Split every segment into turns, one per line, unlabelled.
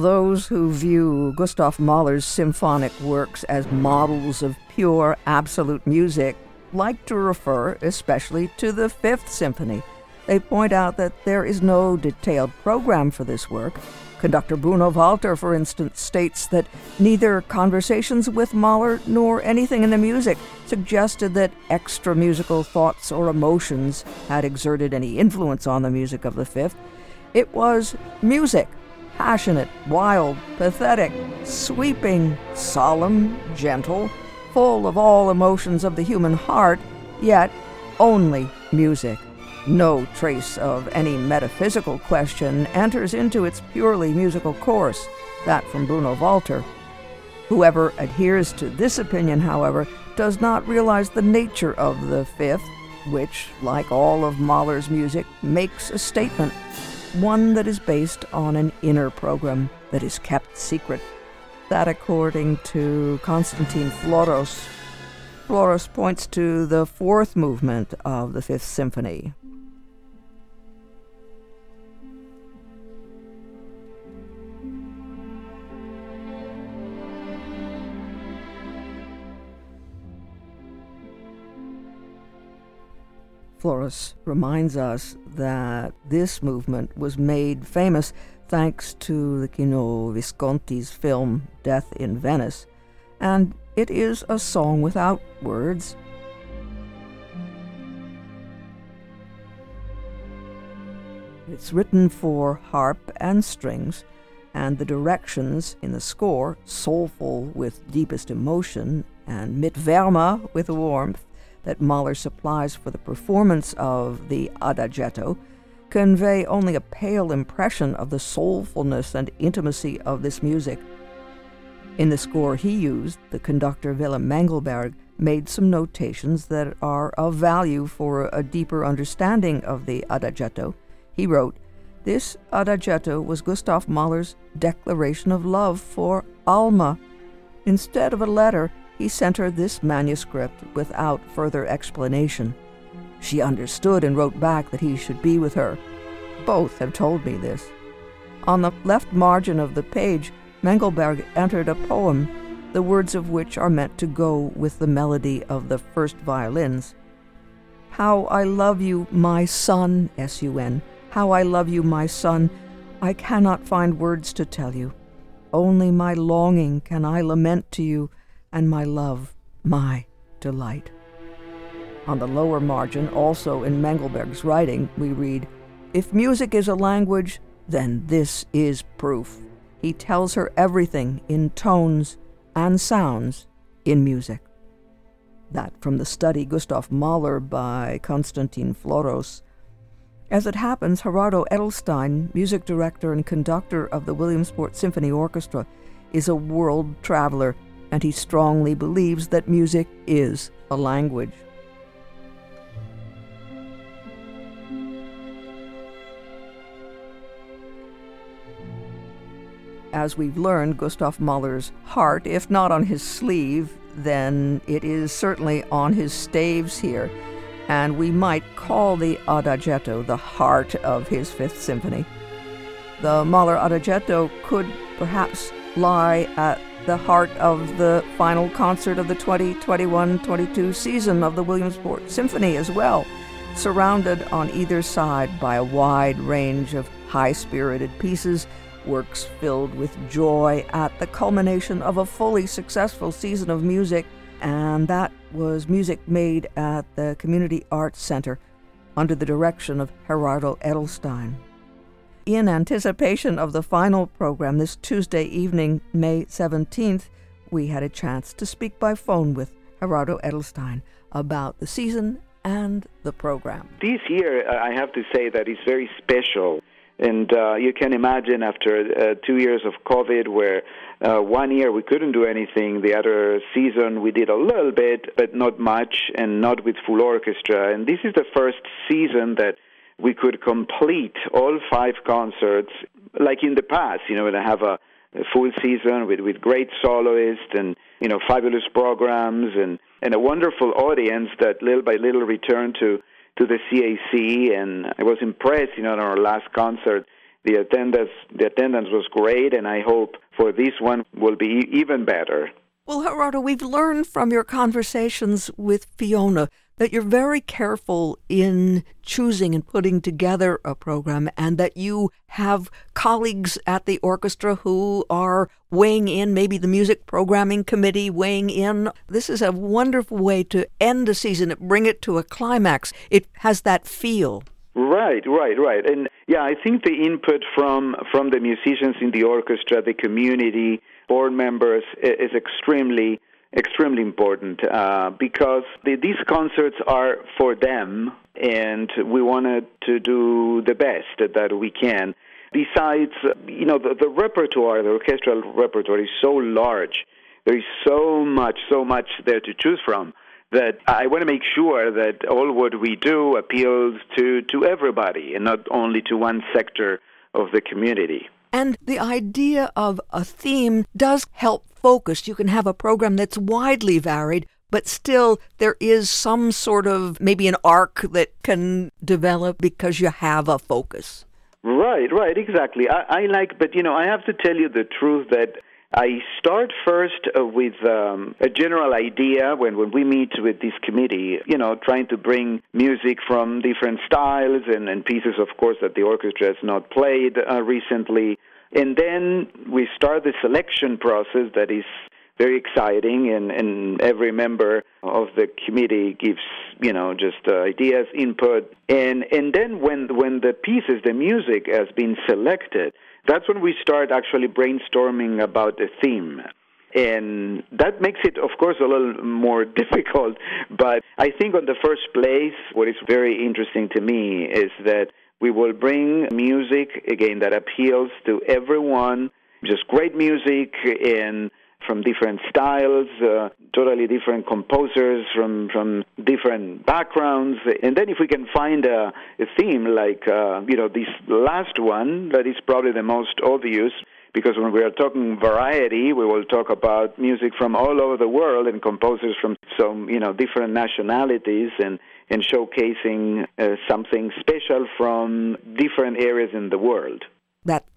those who view Gustav Mahler's symphonic works as models of pure, absolute music like to refer especially to the Fifth Symphony. They point out that there is no detailed program for this work. Conductor Bruno Walter, for instance, states that neither conversations with Mahler nor anything in the music suggested that extra musical thoughts or emotions had exerted any influence on the music of the Fifth. It was music passionate, wild, pathetic, sweeping, solemn, gentle, full of all emotions of the human heart, yet only music. No trace of any metaphysical question enters into its purely musical course, that from Bruno Walter. Whoever adheres to this opinion, however, does not realize the nature of the fifth, which, like all of Mahler's music, makes a statement one that is based on an inner program that is kept secret. That, according to Konstantin Floros, Floros points to the fourth movement of the Fifth Symphony, Floros reminds us that this movement was made famous thanks to Luchino Visconti's film Death in Venice, and it is a song without words. It's written for harp and strings, and the directions in the score, soulful with deepest emotion, and mit Wärme with warmth, that Mahler supplies for the performance of the Adagietto convey only a pale impression of the soulfulness and intimacy of this music. In the score he used, the conductor Willem Mengelberg made some notations that are of value for a deeper understanding of the Adagietto. He wrote, This Adagietto was Gustav Mahler's declaration of love for Alma. Instead of a letter, he sent her this manuscript without further explanation. She understood and wrote back that he should be with her. Both have told me this. On the left margin of the page, Mengelberg entered a poem, the words of which are meant to go with the melody of the first violins. How I love you, my son, S U N. How I love you, my son. I cannot find words to tell you. Only my longing can I lament to you and my love, my delight. On the lower margin, also in Mengelberg's writing, we read, If music is a language, then this is proof. He tells her everything in tones and sounds in music. That from the study Gustav Mahler by Konstantin Floros. As it happens, Gerardo Edelstein, music director and conductor of the Williamsport Symphony Orchestra, is a world traveler and he strongly believes that music is a language. As we've learned, Gustav Mahler's heart, if not on his sleeve, then it is certainly on his staves here, and we might call the Adagietto the heart of his Fifth Symphony. The Mahler Adagietto could perhaps lie at the heart of the final concert of the 2021 22 season of the Williamsport Symphony as well, surrounded on either side by a wide range of high spirited pieces, works filled with joy at the culmination of a fully successful season of music, and that was music made at the Community Arts Center under the direction of Gerardo Edelstein in anticipation of the final program this Tuesday evening, May 17th, we had a chance to speak by phone with Gerardo Edelstein about the season and the program.
This year, uh, I have to say that it's very special. And uh, you can imagine after uh, two years of COVID, where uh, one year we couldn't do anything, the other season we did a little bit, but not much, and not with full orchestra. And this is the first season that we could complete all five concerts like in the past, you know, I have a, a full season with, with great soloists and, you know, fabulous programs and, and a wonderful audience that little by little returned to, to the CAC. And I was impressed, you know, in our last concert the attendance the attendance was great, and I hope for this one will be even better.
Well, Gerardo, we've learned from your conversations with Fiona that you're very careful in choosing and putting together a program and that you have colleagues at the orchestra who are weighing in, maybe the music programming committee weighing in. This is a wonderful way to end a season, bring it to a climax. It has that feel.
Right, right, right. And yeah, I think the input from from the musicians in the orchestra, the community, board members is extremely extremely important uh, because the, these concerts are for them, and we wanted to do the best that we can. Besides, you know, the, the repertoire, the orchestral repertoire is so large. There is so much, so much there to choose from that I want to make sure that all what we do appeals to, to everybody and not only to one sector of the community.
And the idea of a theme does help focus. You can have a program that's widely varied, but still there is some sort of maybe an arc that can develop because you have a focus.
Right, right, exactly. I, I like, but you know, I have to tell you the truth that I start first uh, with um, a general idea when, when we meet with this committee, you know, trying to bring music from different styles and, and pieces, of course, that the orchestra has not played uh, recently. And then we start the selection process that is very exciting, and, and every member of the committee gives, you know, just uh, ideas, input. And, and then when, when the pieces, the music has been selected, that's when we start actually brainstorming about a theme. And that makes it, of course, a little more difficult. But I think, on the first place, what is very interesting to me is that we will bring music, again, that appeals to everyone, just great music and from different styles, uh, totally different composers from from different backgrounds. And then if we can find a, a theme like uh, you know this last one that is probably the most obvious. Because when we are talking variety, we will talk about music from all over the world and composers from some, you know, different nationalities and and showcasing uh, something special from different areas in the world.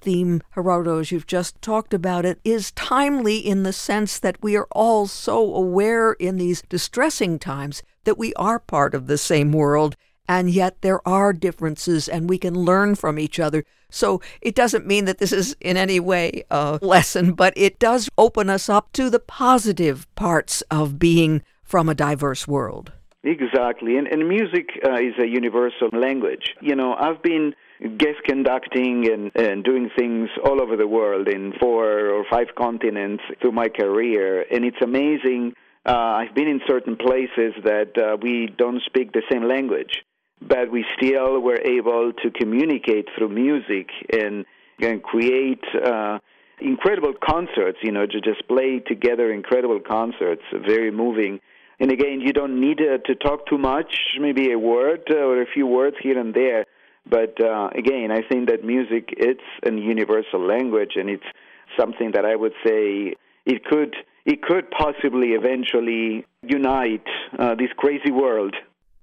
Theme, Gerardo, as you've just talked about it, is timely in the sense that we are all so aware in these distressing times that we are part of the same world, and yet there are differences and we can learn from each other. So it doesn't mean that this is in any way a lesson, but it does open us up to the positive parts of being from a diverse world.
Exactly. And, and music uh, is a universal language. You know, I've been guest conducting and, and doing things all over the world in four or five continents through my career. And it's amazing. Uh, I've been in certain places that uh, we don't speak the same language, but we still were able to communicate through music and, and create uh, incredible concerts, you know, to just play together incredible concerts, very moving. And again, you don't need uh, to talk too much, maybe a word uh, or a few words here and there but uh, again, I think that music it's a universal language, and it's something that I would say it could it could possibly eventually unite uh, this crazy world.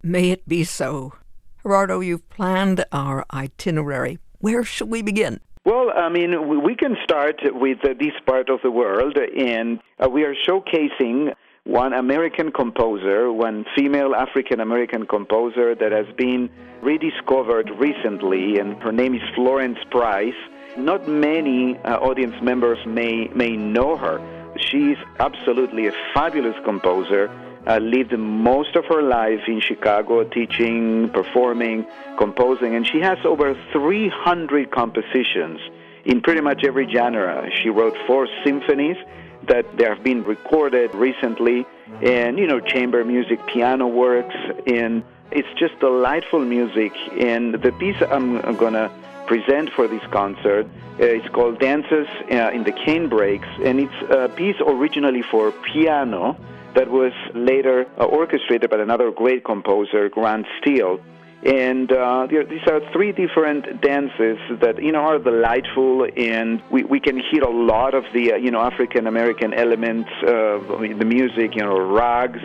May it be so. Gerardo, you've planned our itinerary. Where should we begin?
Well, I mean, we can start with uh, this part of the world, and uh, we are showcasing one American composer, one female African American composer that has been rediscovered recently, and her name is Florence Price. Not many uh, audience members may, may know her. She's absolutely a fabulous composer. Uh, lived most of her life in Chicago, teaching, performing, composing, and she has over 300 compositions in pretty much every genre. She wrote four symphonies that there have been recorded recently, and you know, chamber music, piano works, and it's just delightful music. And the piece I'm to present for this concert uh, is called Dances uh, in the Canebrakes, and it's a piece originally for piano that was later uh, orchestrated by another great composer, Grant Still. And uh, these are three different dances that you know are delightful, and we, we can hear a lot of the uh, you know African American elements of the music, you know, rags,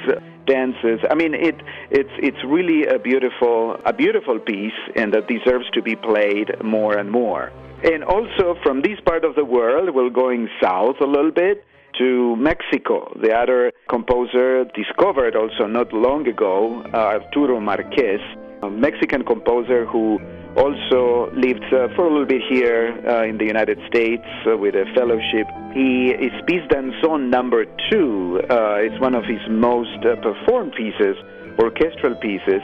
dances. I mean, it it's it's really a beautiful a beautiful piece, and that deserves to be played more and more. And also from this part of the world, we're going south a little bit to Mexico. The other composer discovered also not long ago, uh, Arturo Marquez, Mexican composer who also lived uh, for a little bit here uh, in the United States uh, with a fellowship. He is Piece Danzón number two. Uh, it's one of his most uh, performed pieces, orchestral pieces.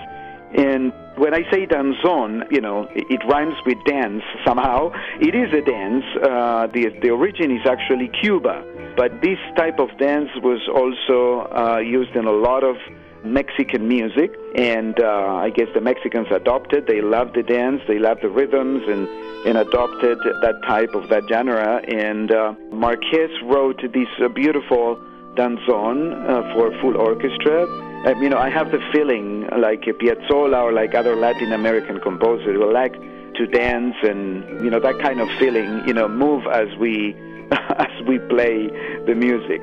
And when I say danzón, you know, it, rhymes with dance somehow. It is a dance. Uh, the, the origin is actually Cuba. But this type of dance was also used in a lot of Mexican music, and uh, I guess the Mexicans adopted. They loved the dance, they loved the rhythms, and, and adopted that type of that genre. And uh, Marquez wrote this uh, beautiful danzón uh, for full orchestra. Um, you know, I have the feeling like Piazzolla or like other Latin American composers will like to dance and you know that kind of feeling. You know, move as we as we play the music.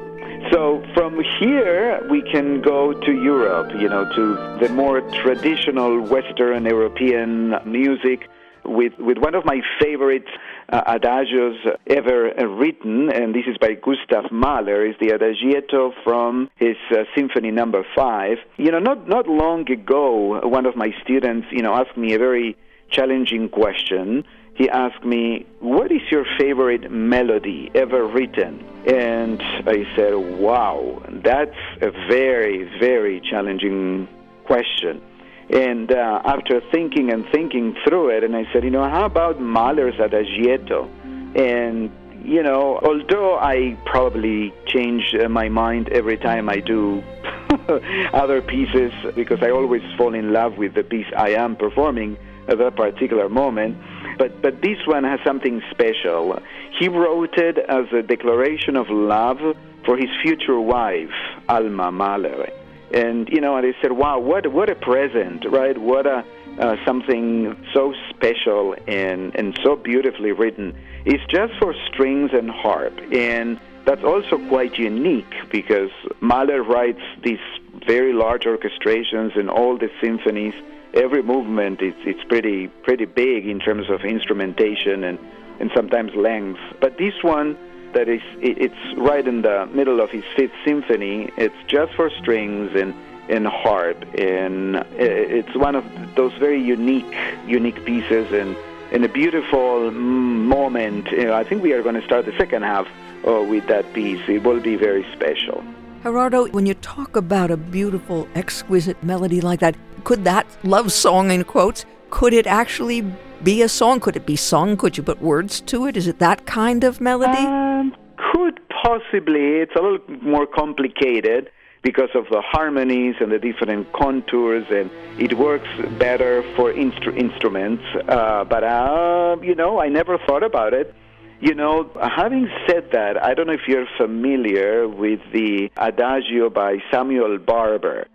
So from here we can go to Europe, you know, to the more traditional Western European music with with one of my favorite uh, adagios ever written, and this is by Gustav Mahler, is the adagietto from his uh, Symphony Number Five. You know, not not long ago, one of my students, you know, asked me a very challenging question he asked me, What is your favorite melody ever written? And I said, Wow, that's a very, very challenging question. And uh, after thinking and thinking through it, and I said, You know, how about Mahler's Adagietto? And you know, although I probably change uh, my mind every time I do other pieces because I always fall in love with the piece I am performing at a particular moment, but but this one has something special. He wrote it as a declaration of love for his future wife, Alma Mahler. And you know, and I said, "Wow, what what a present, right? What a uh, something so special and and so beautifully written. It's just for strings and harp, and that's also quite unique because Mahler writes these very large orchestrations and all the symphonies every movement it's it's pretty pretty big in terms of instrumentation and and sometimes length. But this one that is it's right in the middle of his fifth symphony. It's just for strings and and harp, and it's one of those very unique unique pieces and and a beautiful moment. You know, I think we are going to start the second half uh, with that piece. It will be very special.
Gerardo, when you talk about a beautiful, exquisite melody like that, could that love song, in quotes, could it actually be a song? Could it be sung? Could you put words to it? Is it that kind of melody?
Um, could possibly. It's a little more complicated because of the harmonies and the different contours, and it works better for instru- instruments. Uh, but, uh, you know, I never thought about it. You know, having said that, I don't know if you're familiar with the Adagio by Samuel Barber.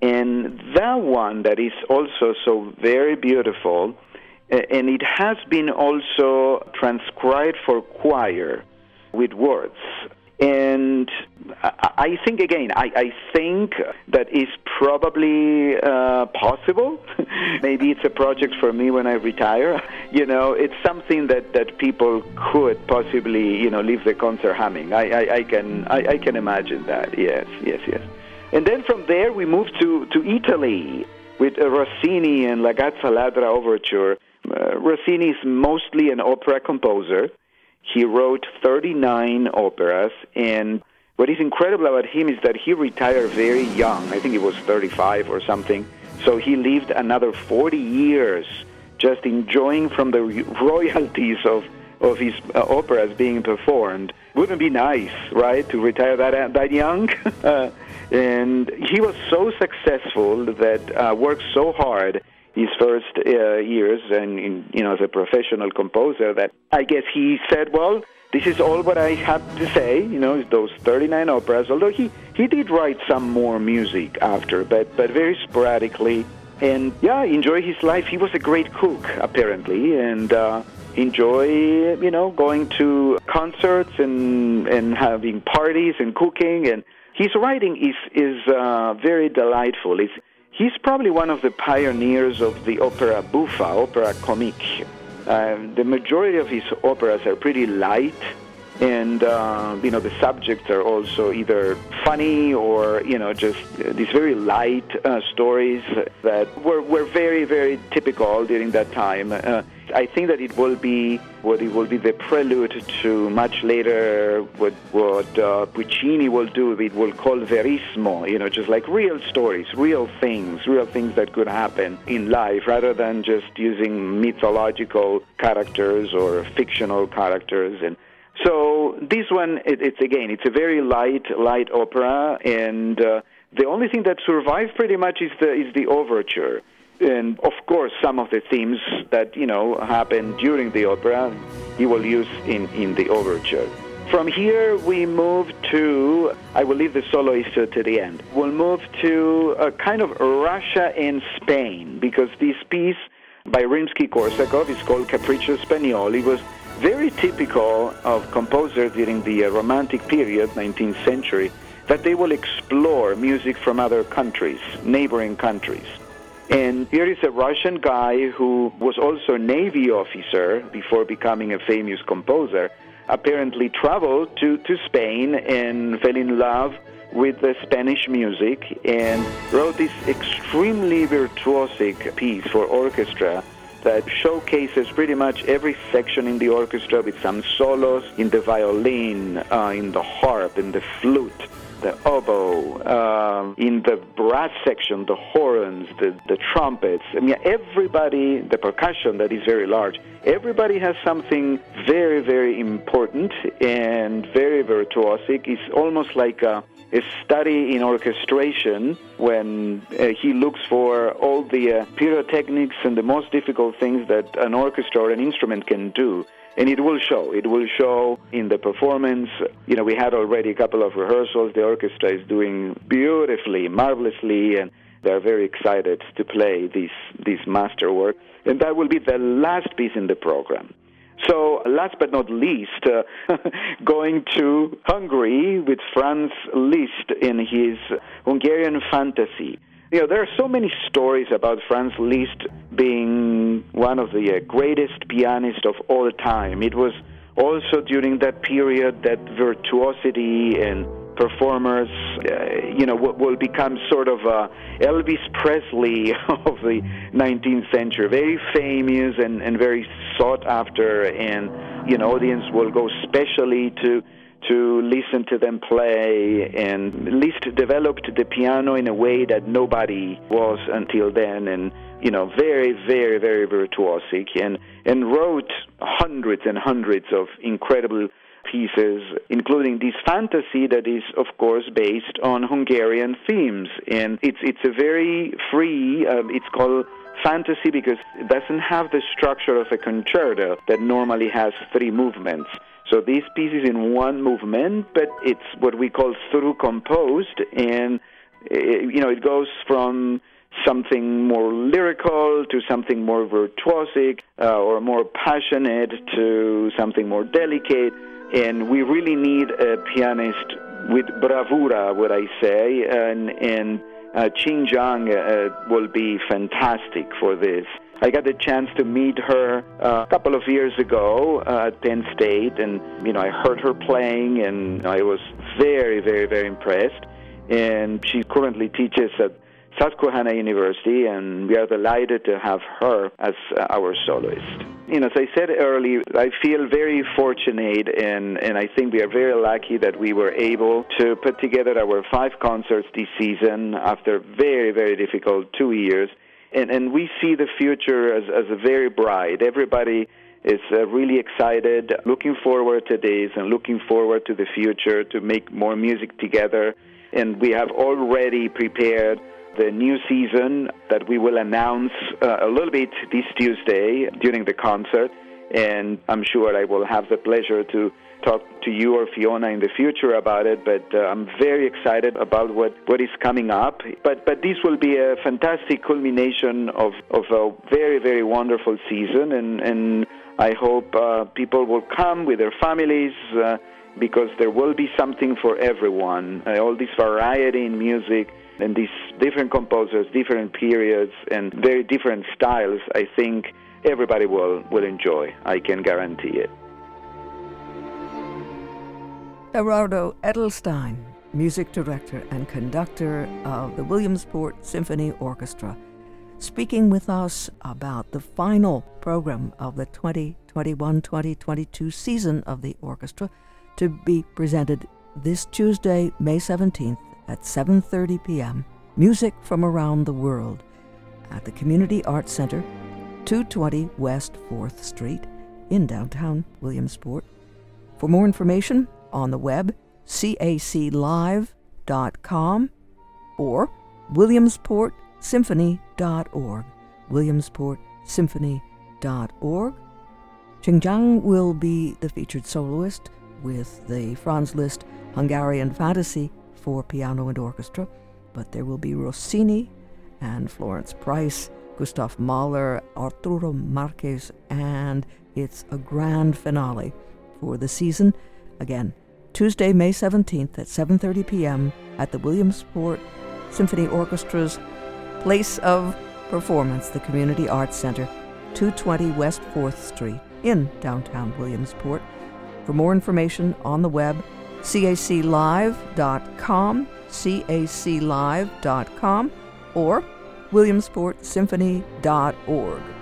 And that one that is also so very beautiful, and it has been also transcribed for choir with words. And I think again, I, I think that is probably uh, possible. Maybe it's a project for me when I retire. You know, it's something that, that people could possibly, you know, leave the concert humming. I, I, I can I, I can imagine that. Yes, yes, yes. And then from there we moved to to Italy with Rossini and La Gazza Ladra Overture. Uh, Rossini is mostly an opera composer. He wrote 39 operas, and what is incredible about him is that he retired very young. I think he was 35 or something. So he lived another 40 years just enjoying from the royalties of, of his uh, operas being performed. Wouldn't it be nice, right, to retire that, uh, that young? and he was so successful that uh, worked so hard his first uh, years and in, you know as a professional composer that I guess he said, well, this is all what I have to say. You know, those 39 operas. Although he he did write some more music after, but but very sporadically. And yeah, enjoy his life. He was a great cook apparently, and. Uh, enjoy you know going to concerts and and having parties and cooking and his writing is is uh, very delightful it's He's probably one of the pioneers of the opera buffa, opera comique. Um, the majority of his operas are pretty light, and uh, you know the subjects are also either funny or you know just these very light uh, stories that were were very very typical during that time. Uh, I think that it will be what it will be the prelude to much later what what uh, Puccini will do. It will call verismo, you know, just like real stories, real things, real things that could happen in life, rather than just using mythological characters or fictional characters. And so this one, it, it's again, it's a very light, light opera, and uh, the only thing that survives pretty much is the is the overture and of course some of the themes that you know happen during the opera he will use in, in the overture. From here we move to i will leave the soloist to the end. We'll move to a kind of russia and spain because this piece by rimsky-korsakov is called capriccio spagnolo it was very typical of composers during the uh, romantic period 19th century that they will explore music from other countries neighboring countries and here is a Russian guy who was also a Navy officer before becoming a famous composer, apparently traveled to, to Spain and fell in love with the Spanish music and wrote this extremely virtuosic piece for orchestra that showcases pretty much every section in the orchestra with some solos in the violin, uh, in the harp, in the flute the oboe, um, in the brass section, the horns, the, the trumpets. I mean, everybody, the percussion that is very large, everybody has something very, very important and very virtuosic. It's almost like a, a study in orchestration when uh, he looks for all the uh, pyrotechnics and the most difficult things that an orchestra or an instrument can do and it will show. It will show in the performance. You know, we had already a couple of rehearsals. The orchestra is doing beautifully, marvelously, and they're very excited to play this this masterwork. And that will be the last piece in the program. So, last but not least, uh, going to Hungary with Franz Liszt in his Hungarian fantasy. You know, there are so many stories about Franz Liszt being one of the uh, greatest pianists of all time. It was also during that period that virtuosity and performers, uh, you know, will, will become sort of uh, Elvis Presley of the 19th century, very famous and, and very sought after, and you know, audience will go specially to to listen to them play and Liszt developed the piano in a way that nobody was until then and you know very very very virtuosic and and wrote hundreds and hundreds of incredible pieces including this fantasy that is of course based on Hungarian themes. And it's it's a very free um, it's called fantasy because it doesn't have the structure of a concerto that normally has three movements so these pieces in one movement, but it's what we call through composed, and it, you know it goes from something more lyrical to something more virtuosic uh, or more passionate to something more delicate. And we really need a pianist with bravura, would I say, and and uh, Qin Zhang uh, will be fantastic for this. I got the chance to meet her uh, a couple of years ago uh, at Penn State, and you know I heard her playing, and I was very, very, very impressed. And she currently teaches at Susquehanna University, and we are delighted to have her as uh, our soloist. You know, as I said earlier, I feel very fortunate, and, and I think we are very lucky that we were able to put together our five concerts this season after very, very difficult two years and and we see the future as as very bright. Everybody is uh, really excited, looking forward to this, and looking forward to the future to make more music together. And we have already prepared the new season that we will announce uh, a little bit this Tuesday during the concert. And I'm sure I will have the pleasure to talk to you or Fiona in the future about it, but uh, I'm very excited about what, what is coming up. But but this will be a fantastic culmination of, of a very, very wonderful season, and, and I hope uh, people will come with their families. Uh, because there will be something for everyone. Uh, all this variety in music and these different composers, different periods, and very different styles, I think everybody will, will enjoy. I can guarantee it.
Gerardo Edelstein, music director and conductor of the Williamsport Symphony Orchestra, speaking with us about the final program of the 2021 2022 season of the orchestra to be presented this Tuesday, May 17th at 7:30 p.m. Music from around the world at the Community Arts Center, 220 West 4th Street in downtown Williamsport. For more information on the web, caclive.com or williamsportsymphony.org. williamsportsymphony.org. Qin Zhang will be the featured soloist with the Franz Liszt Hungarian Fantasy for piano and orchestra, but there will be Rossini and Florence Price, Gustav Mahler, Arturo Marquez, and it's a grand finale for the season. Again, Tuesday, May 17th at 7:30 p.m. at the Williamsport Symphony Orchestra's place of performance, the Community Arts Center, 220 West 4th Street in downtown Williamsport. For more information on the web, caclive.com, caclive.com, or williamsportsymphony.org.